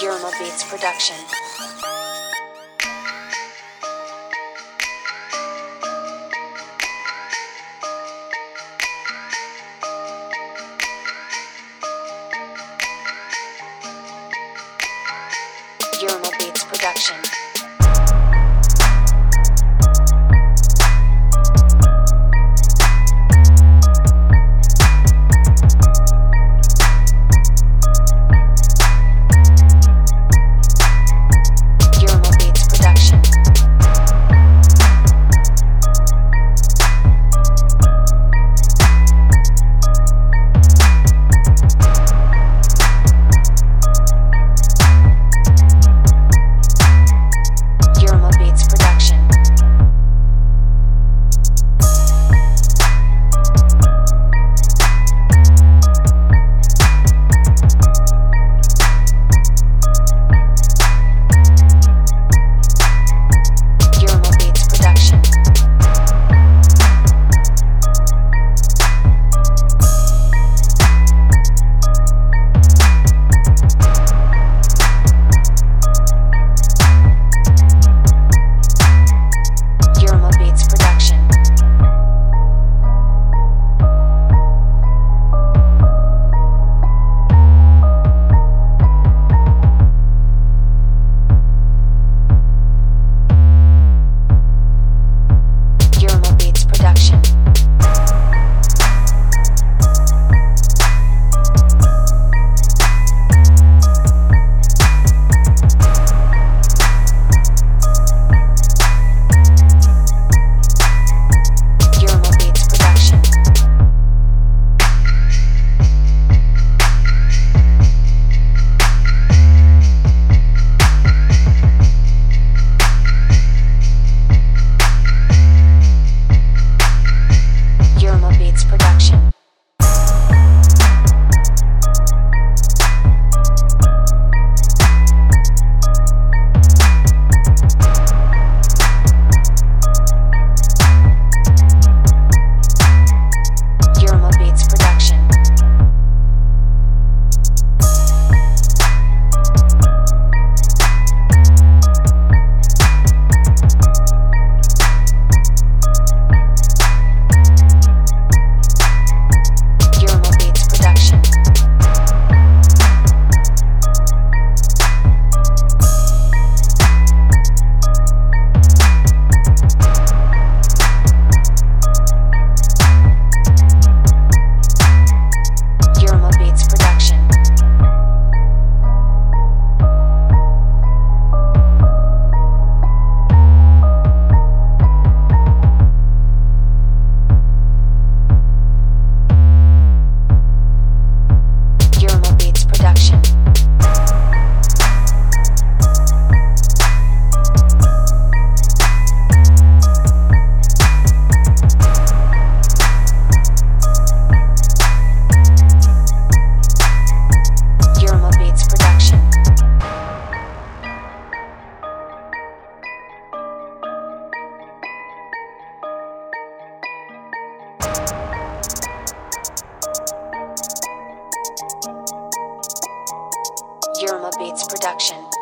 Yerma Beats production. Yerma Beats production. production.